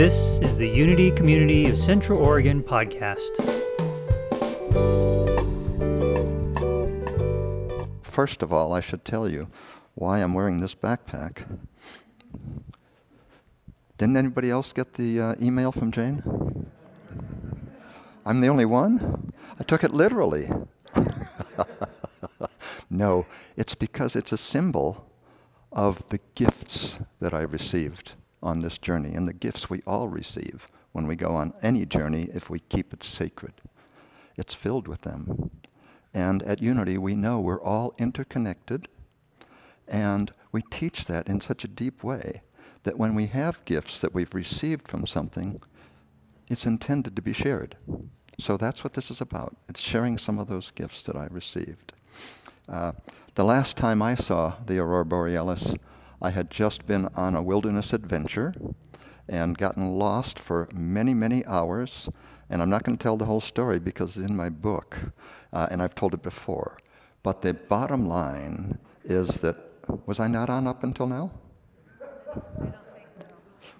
This is the Unity Community of Central Oregon podcast. First of all, I should tell you why I'm wearing this backpack. Didn't anybody else get the uh, email from Jane? I'm the only one? I took it literally. no, it's because it's a symbol of the gifts that I received on this journey and the gifts we all receive when we go on any journey if we keep it sacred. It's filled with them. And at Unity, we know we're all interconnected, and we teach that in such a deep way that when we have gifts that we've received from something, it's intended to be shared. So that's what this is about. It's sharing some of those gifts that I received. Uh, the last time I saw the aurora borealis, I had just been on a wilderness adventure and gotten lost for many, many hours. And I'm not going to tell the whole story because it's in my book, uh, and I've told it before. But the bottom line is that, was I not on up until now?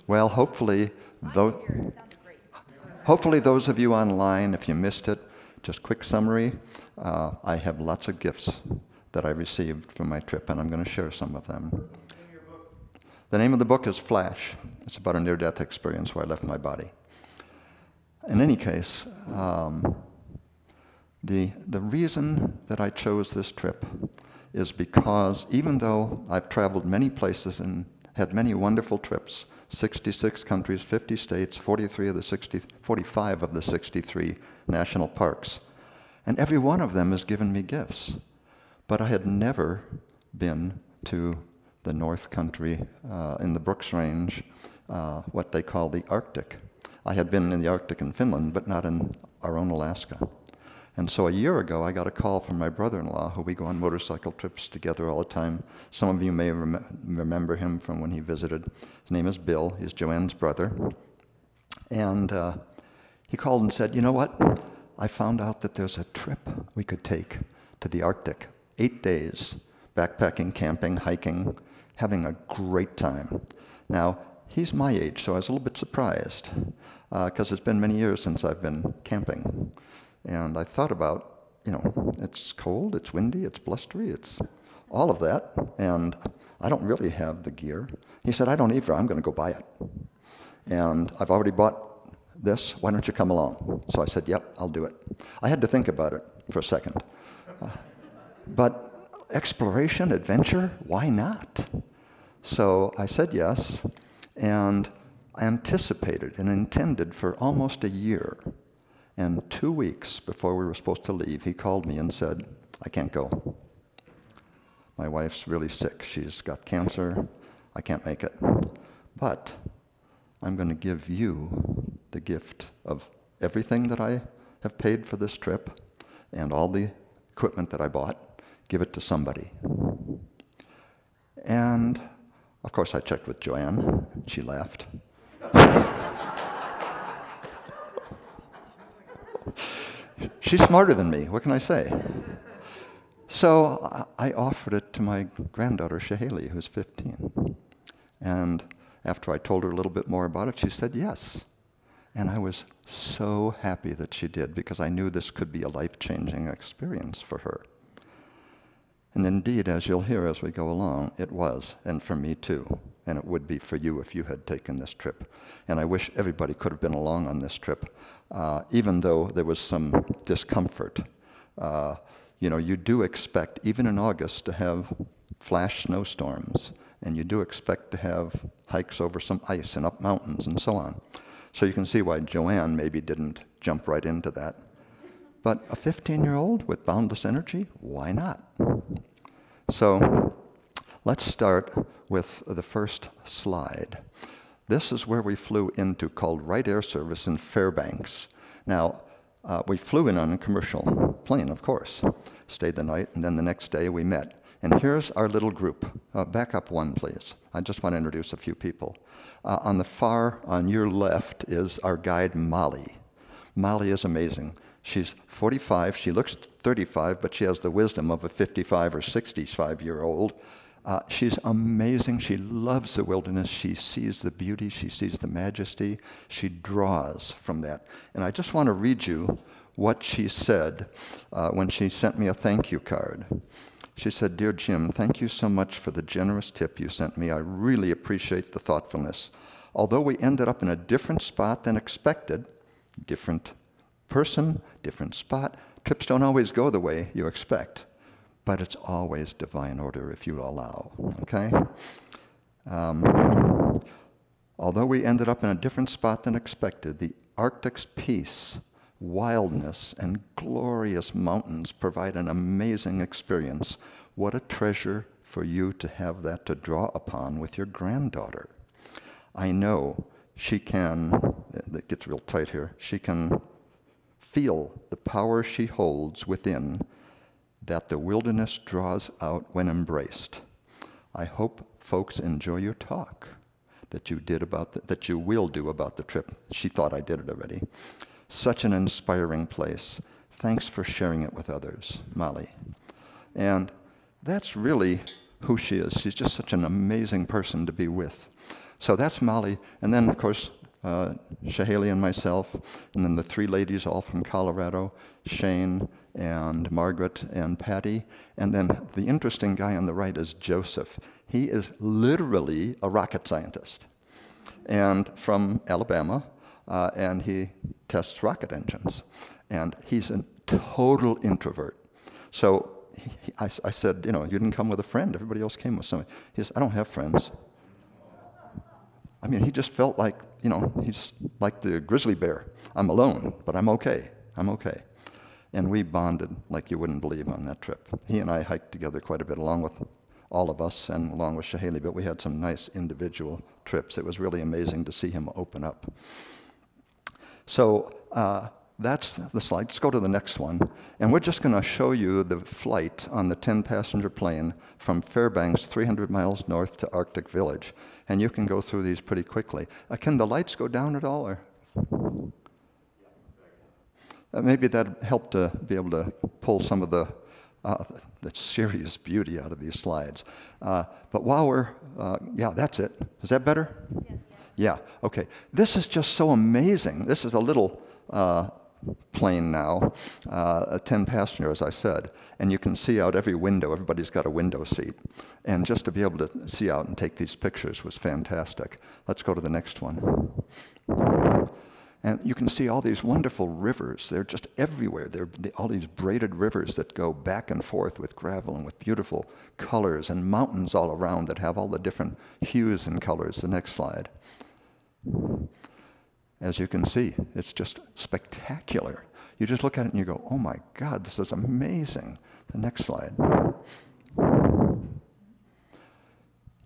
Well, hopefully, though, hopefully those of you online, if you missed it, just quick summary. Uh, I have lots of gifts that I received from my trip, and I'm going to share some of them. The name of the book is Flash. It's about a near-death experience where I left my body. In any case, um, the, the reason that I chose this trip is because even though I've traveled many places and had many wonderful trips, 66 countries, 50 states, 43 of the 60, 45 of the 63 national parks, and every one of them has given me gifts. But I had never been to the North Country uh, in the Brooks Range, uh, what they call the Arctic. I had been in the Arctic in Finland, but not in our own Alaska. And so a year ago, I got a call from my brother in law, who we go on motorcycle trips together all the time. Some of you may rem- remember him from when he visited. His name is Bill, he's Joanne's brother. And uh, he called and said, You know what? I found out that there's a trip we could take to the Arctic eight days, backpacking, camping, hiking, having a great time. Now, he's my age, so I was a little bit surprised because uh, it's been many years since I've been camping. And I thought about, you know, it's cold, it's windy, it's blustery, it's all of that, and I don't really have the gear. He said, I don't either, I'm going to go buy it. And I've already bought this, why don't you come along? So I said, yep, I'll do it. I had to think about it for a second. Uh, but exploration, adventure, why not? So I said yes, and I anticipated and intended for almost a year. And two weeks before we were supposed to leave, he called me and said, I can't go. My wife's really sick. She's got cancer. I can't make it. But I'm going to give you the gift of everything that I have paid for this trip and all the equipment that I bought give it to somebody. And of course, I checked with Joanne. She laughed. She's smarter than me. What can I say? So I offered it to my granddaughter, Shahali, who's 15. And after I told her a little bit more about it, she said yes. And I was so happy that she did because I knew this could be a life changing experience for her. And indeed, as you'll hear as we go along, it was, and for me too. And it would be for you if you had taken this trip. And I wish everybody could have been along on this trip, uh, even though there was some discomfort. Uh, you know, you do expect, even in August, to have flash snowstorms, and you do expect to have hikes over some ice and up mountains and so on. So you can see why Joanne maybe didn't jump right into that. But a 15 year old with boundless energy, why not? So let's start with the first slide. This is where we flew into called Wright Air Service in Fairbanks. Now, uh, we flew in on a commercial plane, of course, stayed the night, and then the next day we met. And here's our little group. Uh, back up one, please. I just want to introduce a few people. Uh, on the far, on your left, is our guide, Molly. Molly is amazing. She's 45. She looks 35, but she has the wisdom of a 55 or 65 year old. Uh, she's amazing. She loves the wilderness. She sees the beauty. She sees the majesty. She draws from that. And I just want to read you what she said uh, when she sent me a thank you card. She said, Dear Jim, thank you so much for the generous tip you sent me. I really appreciate the thoughtfulness. Although we ended up in a different spot than expected, different person, different spot, trips don't always go the way you expect but it's always divine order if you allow. Okay? Um, although we ended up in a different spot than expected, the Arctic's peace, wildness, and glorious mountains provide an amazing experience. What a treasure for you to have that to draw upon with your granddaughter. I know she can, it gets real tight here, she can feel the power she holds within that the wilderness draws out when embraced. I hope folks enjoy your talk that you did about the, that you will do about the trip. She thought I did it already. Such an inspiring place. Thanks for sharing it with others, Molly. And that's really who she is. She's just such an amazing person to be with. So that's Molly. And then, of course, uh, Shahali and myself, and then the three ladies all from Colorado, Shane, and Margaret and Patty. And then the interesting guy on the right is Joseph. He is literally a rocket scientist and from Alabama, uh, and he tests rocket engines. And he's a total introvert. So he, I, I, said, you know, you didn't come with a friend. Everybody else came with somebody. He says, I don't have friends. I mean, he just felt like, you know, he's like the grizzly bear. I'm alone, but I'm okay. I'm okay. And we bonded like you wouldn't believe on that trip. He and I hiked together quite a bit, along with all of us and along with Shahali, but we had some nice individual trips. It was really amazing to see him open up. So uh, that's the slide. Let's go to the next one. And we're just going to show you the flight on the 10 passenger plane from Fairbanks, 300 miles north to Arctic Village. And you can go through these pretty quickly. Uh, can the lights go down at all? Or? Uh, maybe that helped to be able to pull some of the, uh, the serious beauty out of these slides. Uh, but while we're, uh, yeah, that's it. Is that better? Yes. Yeah, okay. This is just so amazing. This is a little uh, plane now, uh, a 10 passenger, as I said, and you can see out every window. Everybody's got a window seat. And just to be able to see out and take these pictures was fantastic. Let's go to the next one. And you can see all these wonderful rivers. They're just everywhere. They're all these braided rivers that go back and forth with gravel and with beautiful colors, and mountains all around that have all the different hues and colors. The next slide. As you can see, it's just spectacular. You just look at it and you go, oh my God, this is amazing. The next slide.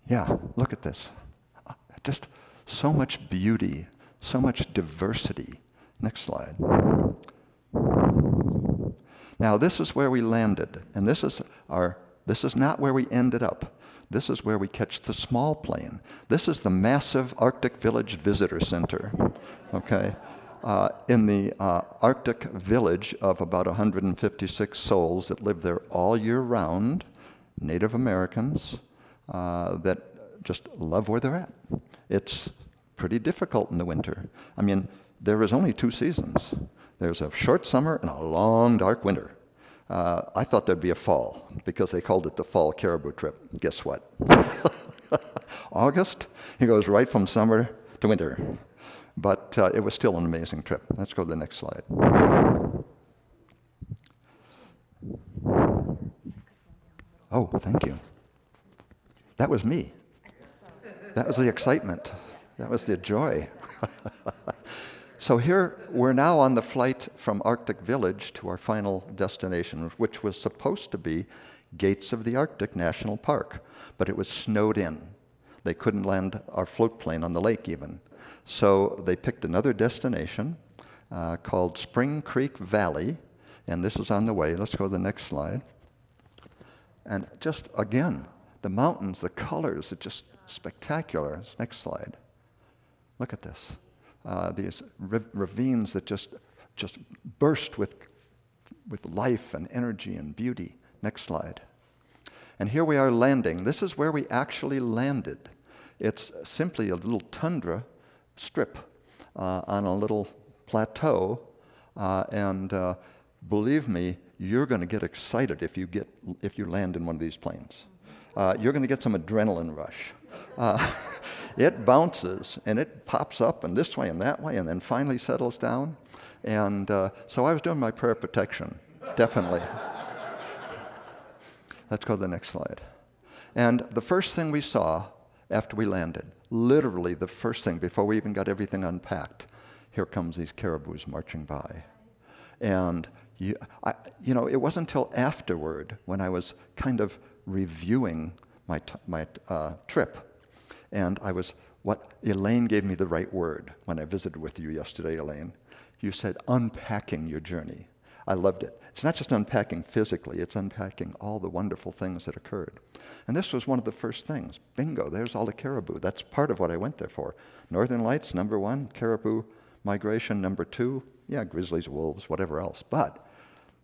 Yeah, look at this. Just so much beauty so much diversity. Next slide. Now, this is where we landed, and this is our this is not where we ended up. This is where we catch the small plane. This is the massive Arctic Village Visitor Center. Okay? Uh, in the uh, Arctic village of about 156 souls that live there all year round, Native Americans uh, that just love where they're at. It's pretty difficult in the winter. I mean, there is only two seasons. There's a short summer and a long, dark winter. Uh, I thought there'd be a fall because they called it the fall caribou trip. Guess what? August, he goes right from summer to winter. But uh, it was still an amazing trip. Let's go to the next slide. Oh, thank you. That was me. That was the excitement. That was the joy. so here we're now on the flight from Arctic Village to our final destination, which was supposed to be Gates of the Arctic National Park, but it was snowed in. They couldn't land our float plane on the lake even. So they picked another destination uh, called Spring Creek Valley, and this is on the way. Let's go to the next slide. And just again, the mountains, the colors, are just spectacular. Next slide. Look at this. Uh, these ravines that just, just burst with, with life and energy and beauty. Next slide. And here we are landing. This is where we actually landed. It's simply a little tundra strip uh, on a little plateau. Uh, and uh, believe me, you're going to get excited if you, get, if you land in one of these planes. Uh, you're going to get some adrenaline rush. It bounces and it pops up and this way and that way and then finally settles down. And uh, so I was doing my prayer protection, definitely. Let's go to the next slide. And the first thing we saw after we landed, literally the first thing before we even got everything unpacked, here comes these caribous marching by. And you, I, you know, it wasn't until afterward when I was kind of reviewing my, t- my uh, trip, and I was what Elaine gave me the right word when I visited with you yesterday, Elaine. You said unpacking your journey. I loved it. It's not just unpacking physically, it's unpacking all the wonderful things that occurred. And this was one of the first things. Bingo, there's all the caribou. That's part of what I went there for. Northern Lights, number one, caribou migration, number two, yeah, grizzlies, wolves, whatever else. But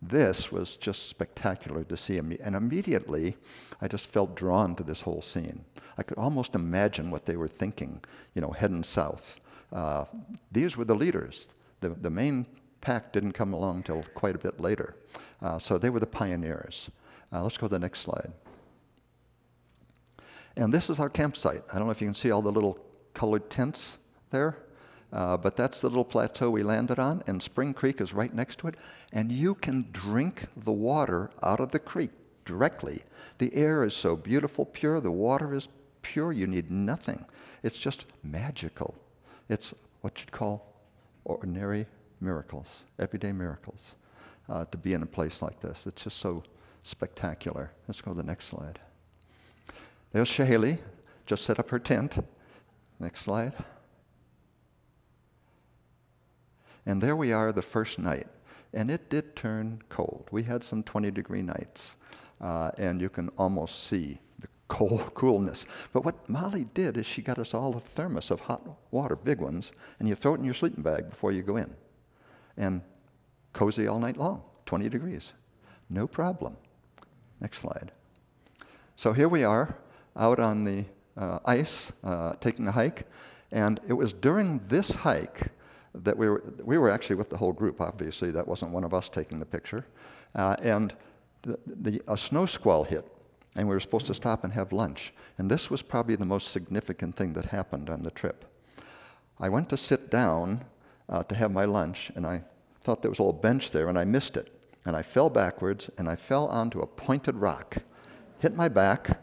this was just spectacular to see. And immediately, I just felt drawn to this whole scene. I could almost imagine what they were thinking, you know, heading south. Uh, these were the leaders. The, the main pack didn't come along until quite a bit later. Uh, so they were the pioneers. Uh, let's go to the next slide. And this is our campsite. I don't know if you can see all the little colored tents there. Uh, but that's the little plateau we landed on, and Spring Creek is right next to it. And you can drink the water out of the creek directly. The air is so beautiful, pure. The water is pure. You need nothing. It's just magical. It's what you'd call ordinary miracles, everyday miracles, uh, to be in a place like this. It's just so spectacular. Let's go to the next slide. There's Shaheli, just set up her tent. Next slide. And there we are the first night. And it did turn cold. We had some 20 degree nights. Uh, and you can almost see the cold coolness. But what Molly did is she got us all a thermos of hot water, big ones, and you throw it in your sleeping bag before you go in. And cozy all night long, 20 degrees. No problem. Next slide. So here we are out on the uh, ice, uh, taking a hike. And it was during this hike that we were, we were actually with the whole group, obviously. That wasn't one of us taking the picture. Uh, and the, the, a snow squall hit, and we were supposed to stop and have lunch. And this was probably the most significant thing that happened on the trip. I went to sit down uh, to have my lunch, and I thought there was a little bench there, and I missed it. And I fell backwards, and I fell onto a pointed rock, hit my back,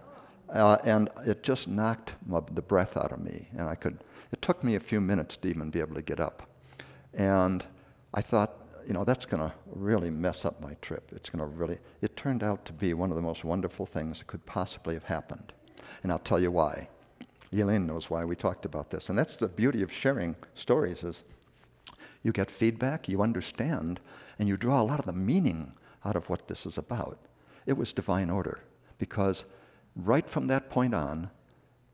uh, and it just knocked my, the breath out of me. And I could, it took me a few minutes to even be able to get up. And I thought, you know, that's going to really mess up my trip. It's going to really, it turned out to be one of the most wonderful things that could possibly have happened. And I'll tell you why. Elaine knows why we talked about this. And that's the beauty of sharing stories is you get feedback, you understand, and you draw a lot of the meaning out of what this is about. It was divine order because right from that point on,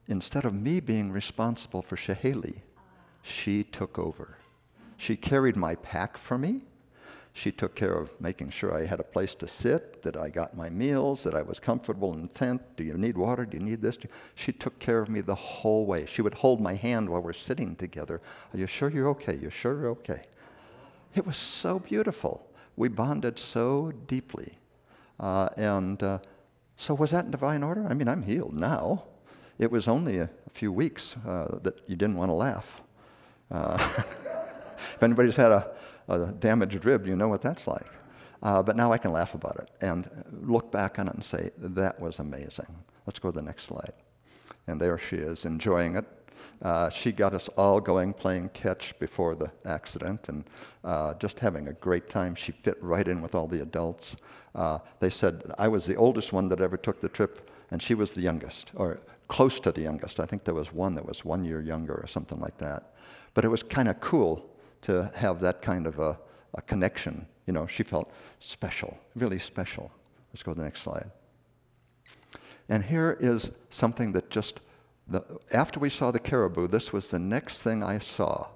instead of me being responsible for Shaheli, she took over. She carried my pack for me. She took care of making sure I had a place to sit, that I got my meals, that I was comfortable in the tent. Do you need water? Do you need this? She took care of me the whole way. She would hold my hand while we're sitting together. Are you sure you're okay? You're sure you're okay? It was so beautiful. We bonded so deeply. Uh, and uh, so, was that in divine order? I mean, I'm healed now. It was only a, few weeks uh, that you didn't want to laugh. If anybody's had a, a, damaged rib, you know what that's like. Uh, but now I can laugh about it and look back on it and say, that was amazing. Let's go to the next slide. And there she is, enjoying it. Uh, she got us all going playing catch before the accident and uh, just having a great time. She fit right in with all the adults. Uh, they said I was the oldest one that ever took the trip, and she was the youngest, or close to the youngest. I think there was one that was one year younger or something like that. But it was kind of cool to have that kind of a, a connection. You know, she felt special, really special. Let's go to the next slide. And here is something that just, the, after we saw the caribou, this was the next thing I saw.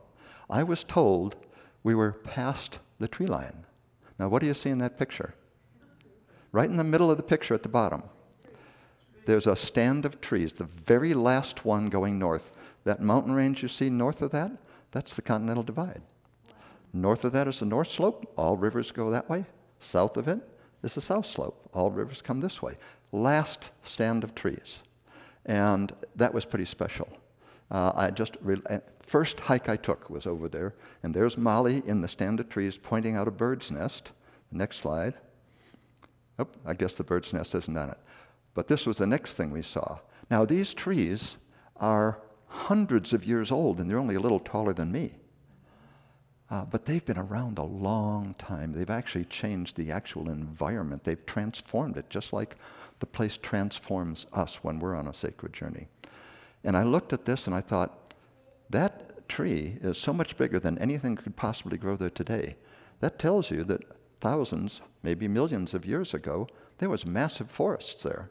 I was told we were past the tree line. Now, what do you see in that picture? Right in the middle of the picture at the bottom. there's a stand of trees, the very last one going north. That mountain range you see north of that, that's the Continental Divide. North of that is the North Slope. All rivers go that way. South of it is the South Slope. All rivers come this way. Last stand of trees. And that was pretty special. Uh, I just re- uh, first hike I took was over there, and there's Molly in the stand of trees pointing out a bird's nest. Next slide. Oh, I guess the bird's nest isn't on it. But this was the next thing we saw. Now these trees are hundreds of years old, and they're only a little taller than me. Uh, but they've been around a long time. They've actually changed the actual environment. They've transformed it, just like the place transforms us when we're on a sacred journey. And I looked at this and I thought, that tree is so much bigger than anything could possibly grow there today. That tells you that thousands, maybe millions of years ago, there was massive forests there.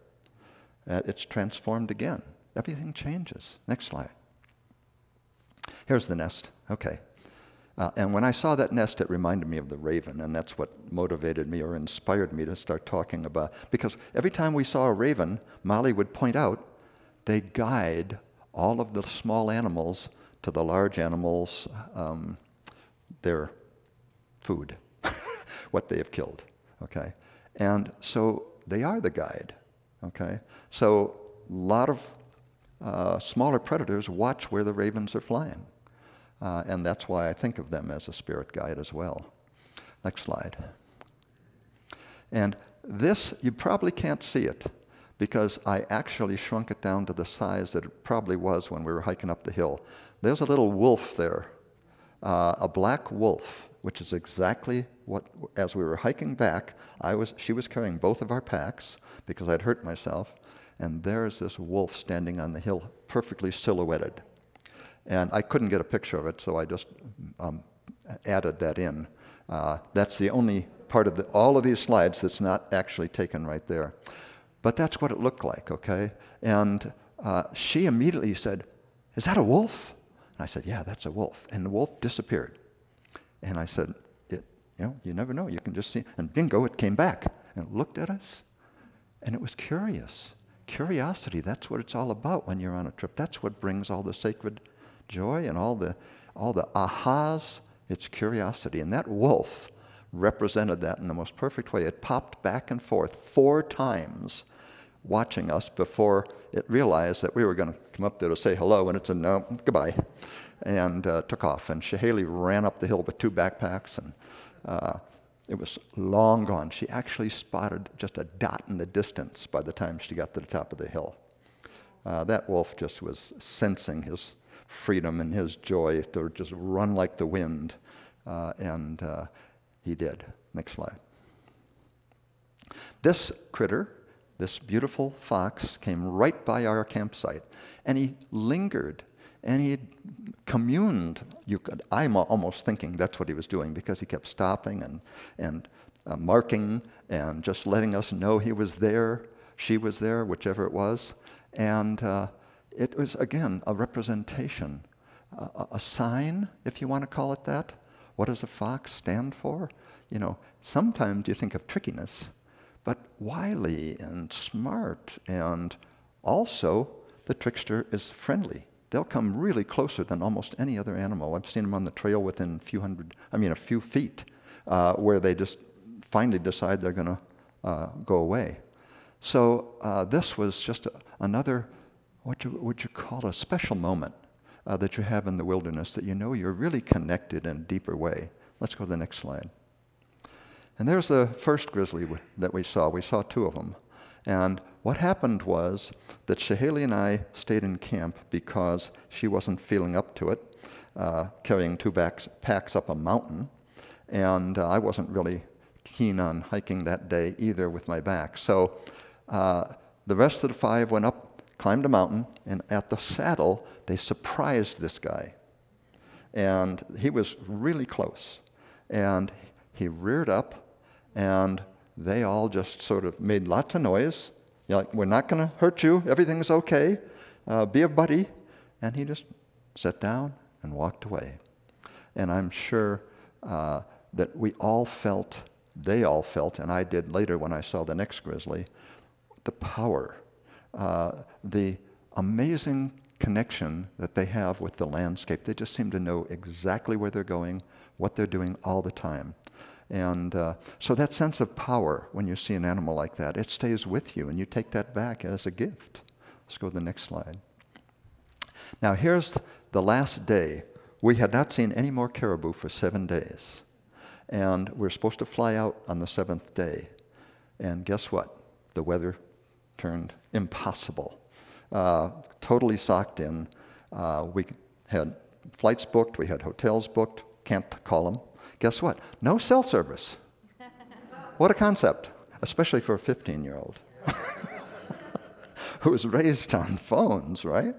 Uh, it's transformed again. Everything changes. Next slide. Here's the nest. Okay. Uh, and when I saw that nest, it reminded me of the raven, and that's what motivated me or inspired me to start talking about. Because every time we saw a raven, Molly would point out they guide all of the small animals to the large animals, um, their food, what they have killed. Okay? And so they are the guide. Okay? So a lot of uh, smaller predators watch where the ravens are flying. Uh, and that's why I think of them as a spirit guide as well. Next slide. And this, you probably can't see it because I actually shrunk it down to the size that it probably was when we were hiking up the hill. There's a little wolf there, uh, a black wolf, which is exactly what, as we were hiking back, I was, she was carrying both of our packs because I'd hurt myself, and there's this wolf standing on the hill, perfectly silhouetted. And I couldn't get a picture of it, so I just um, added that in. Uh, that's the only part of the, all of these slides that's not actually taken right there. But that's what it looked like, okay? And uh, she immediately said, Is that a wolf? And I said, Yeah, that's a wolf. And the wolf disappeared. And I said, it, You know, you never know. You can just see. And bingo, it came back and looked at us. And it was curious. Curiosity, that's what it's all about when you're on a trip. That's what brings all the sacred joy and all the, all the ahas. It's curiosity. And that wolf represented that in the most perfect way. It popped back and forth four times watching us before it realized that we were going to come up there to say hello, and it said, no, goodbye, and uh, took off. And Shahali ran up the hill with two backpacks, and uh, it was long gone. She actually spotted just a dot in the distance by the time she got to the top of the hill. Uh, that wolf just was sensing his freedom and his joy to just run like the wind, uh, and uh, he did. Next slide. This critter this beautiful fox came right by our campsite and he lingered and he communed. You could, I'm almost thinking that's what he was doing because he kept stopping and, and uh, marking and just letting us know he was there, she was there, whichever it was. And uh, it was, again, a representation, a, a sign, if you want to call it that. What does a fox stand for? You know, sometimes you think of trickiness but wily and smart, and also the trickster is friendly. They'll come really closer than almost any other animal. I've seen them on the trail within a few hundred, I mean, a few feet, uh, where they just finally decide they're going to uh, go away. So uh, this was just a, another, what you, would you call a special moment uh, that you have in the wilderness that you know you're really connected in a deeper way. Let's go to the next slide. And there's the first grizzly that we saw. We saw two of them. And what happened was that Shahali and I stayed in camp because she wasn't feeling up to it, uh, carrying two backs, packs up a mountain. And uh, I wasn't really keen on hiking that day either with my back. So uh, the rest of the five went up, climbed a mountain, and at the saddle, they surprised this guy. And he was really close. And he reared up and they all just sort of made lots of noise. You know, like, we're not going to hurt you. Everything's okay. Uh, be a buddy. And he just sat down and walked away. And I'm sure uh, that we all felt, they all felt, and I did later when I saw the next grizzly, the power uh, the amazing connection that they have with the landscape. They just seem to know exactly where they're going, what they're doing all the time. And uh, so that sense of power, when you see an animal like that, it stays with you, and you take that back as a gift. Let's go to the next slide. Now, here's the last day. We had not seen any more caribou for seven days. And we're supposed to fly out on the seventh day. And guess what? The weather turned impossible. Uh, totally socked in. Uh, we had flights booked, we had hotels booked, can't call them. Guess what? No cell service. what a concept, especially for a 15 year old who was raised on phones, right?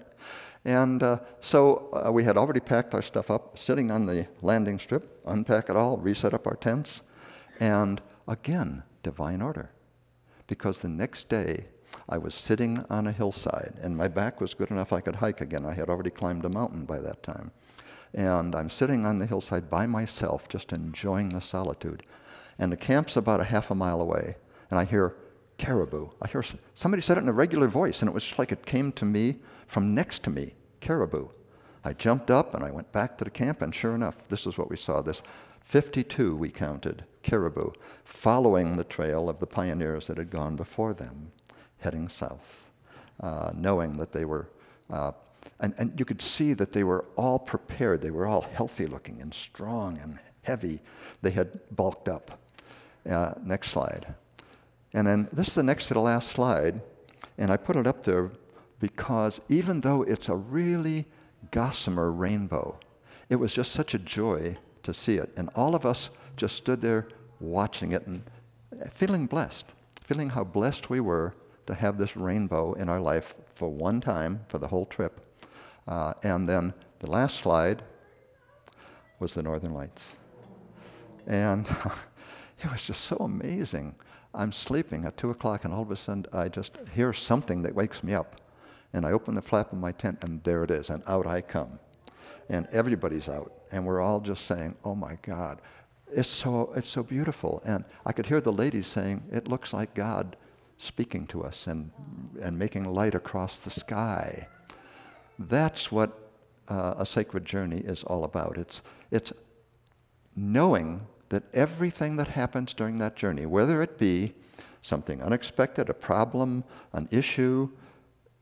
And uh, so uh, we had already packed our stuff up, sitting on the landing strip, unpack it all, reset up our tents, and again, divine order. Because the next day, I was sitting on a hillside, and my back was good enough I could hike again. I had already climbed a mountain by that time. And I'm sitting on the hillside by myself, just enjoying the solitude. And the camp's about a half a mile away, and I hear caribou. I hear somebody said it in a regular voice, and it was just like it came to me from next to me caribou. I jumped up and I went back to the camp, and sure enough, this is what we saw. This 52 we counted caribou following the trail of the pioneers that had gone before them, heading south, uh, knowing that they were, uh, and, and you could see that they were all prepared. They were all healthy looking and strong and heavy. They had bulked up. Uh, next slide. And then this is the next to the last slide, and I put it up there because even though it's a really gossamer rainbow, it was just such a joy to see it. And all of us just stood there watching it and feeling blessed, feeling how blessed we were to have this rainbow in our life for one time for the whole trip. Uh, and then the last slide was the Northern Lights. And it was just so amazing. I'm sleeping at 2 o'clock, and all of a sudden I just hear something that wakes me up. And I open the flap of my tent, and there it is, and out I come. And everybody's out, and we're all just saying, Oh my God, it's so, it's so beautiful. And I could hear the ladies saying, It looks like God speaking to us and, and making light across the sky. That's what uh, a sacred journey is all about. It's, it's knowing that everything that happens during that journey, whether it be something unexpected, a problem, an issue,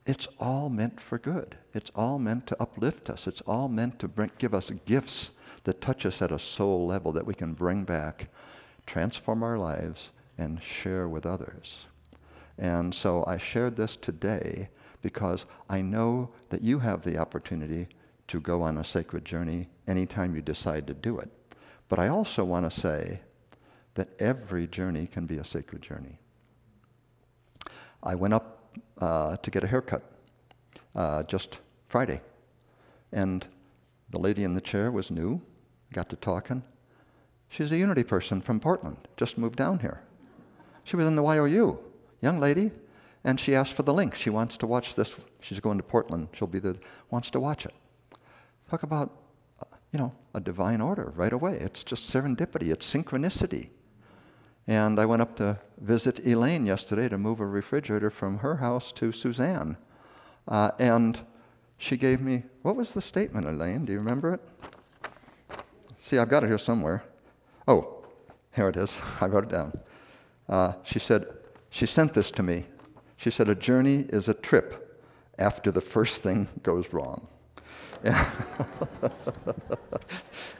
it's all meant for good. It's all meant to uplift us. It's all meant to bring, give us gifts that touch us at a soul level that we can bring back, transform our lives, and share with others. And so I shared this today because I know that you have the opportunity to go on a sacred journey anytime you decide to do it. But I also want to say that every journey can be a sacred journey. I went up uh, to get a haircut uh, just Friday. And the lady in the chair was new, got to talking. She's a Unity person from Portland, just moved down here. She was in the YOU, young lady, and she asked for the link. She wants to watch this. She's going to Portland. She'll be there, wants to watch it. Talk about, you know, a divine order right away. It's just serendipity, it's synchronicity. And I went up to visit Elaine yesterday to move a refrigerator from her house to Suzanne. Uh, and she gave me, what was the statement, Elaine? Do you remember it? See, I've got it here somewhere. Oh, here it is. I wrote it down. Uh, she said, she sent this to me. She said, a journey is a trip after the first thing goes wrong.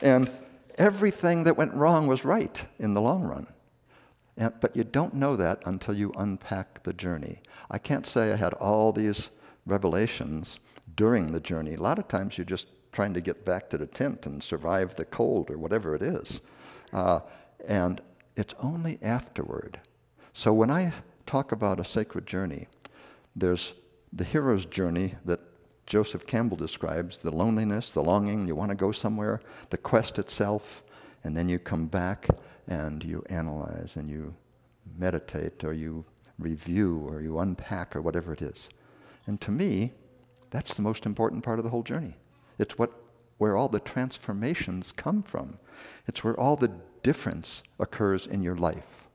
and everything that went wrong was right in the long run. And, but you don't know that until you unpack the journey. I can't say I had all these revelations during the journey. A lot of times you're just trying to get back to the tent and survive the cold or whatever it is. Uh, and it's only afterward. So when I talk about a sacred journey, there's the hero's journey that Joseph Campbell describes the loneliness, the longing, you want to go somewhere, the quest itself, and then you come back and you analyze and you meditate or you review or you unpack or whatever it is. And to me, that's the most important part of the whole journey. It's what where all the transformations come from. It's where all the difference occurs in your life.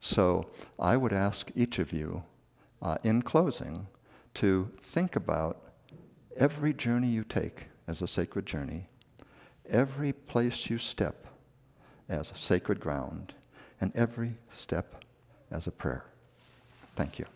So I would ask each of you, uh, in closing, to think about every journey you take as a sacred journey, every place you step as a sacred ground, and every step as a prayer. Thank you.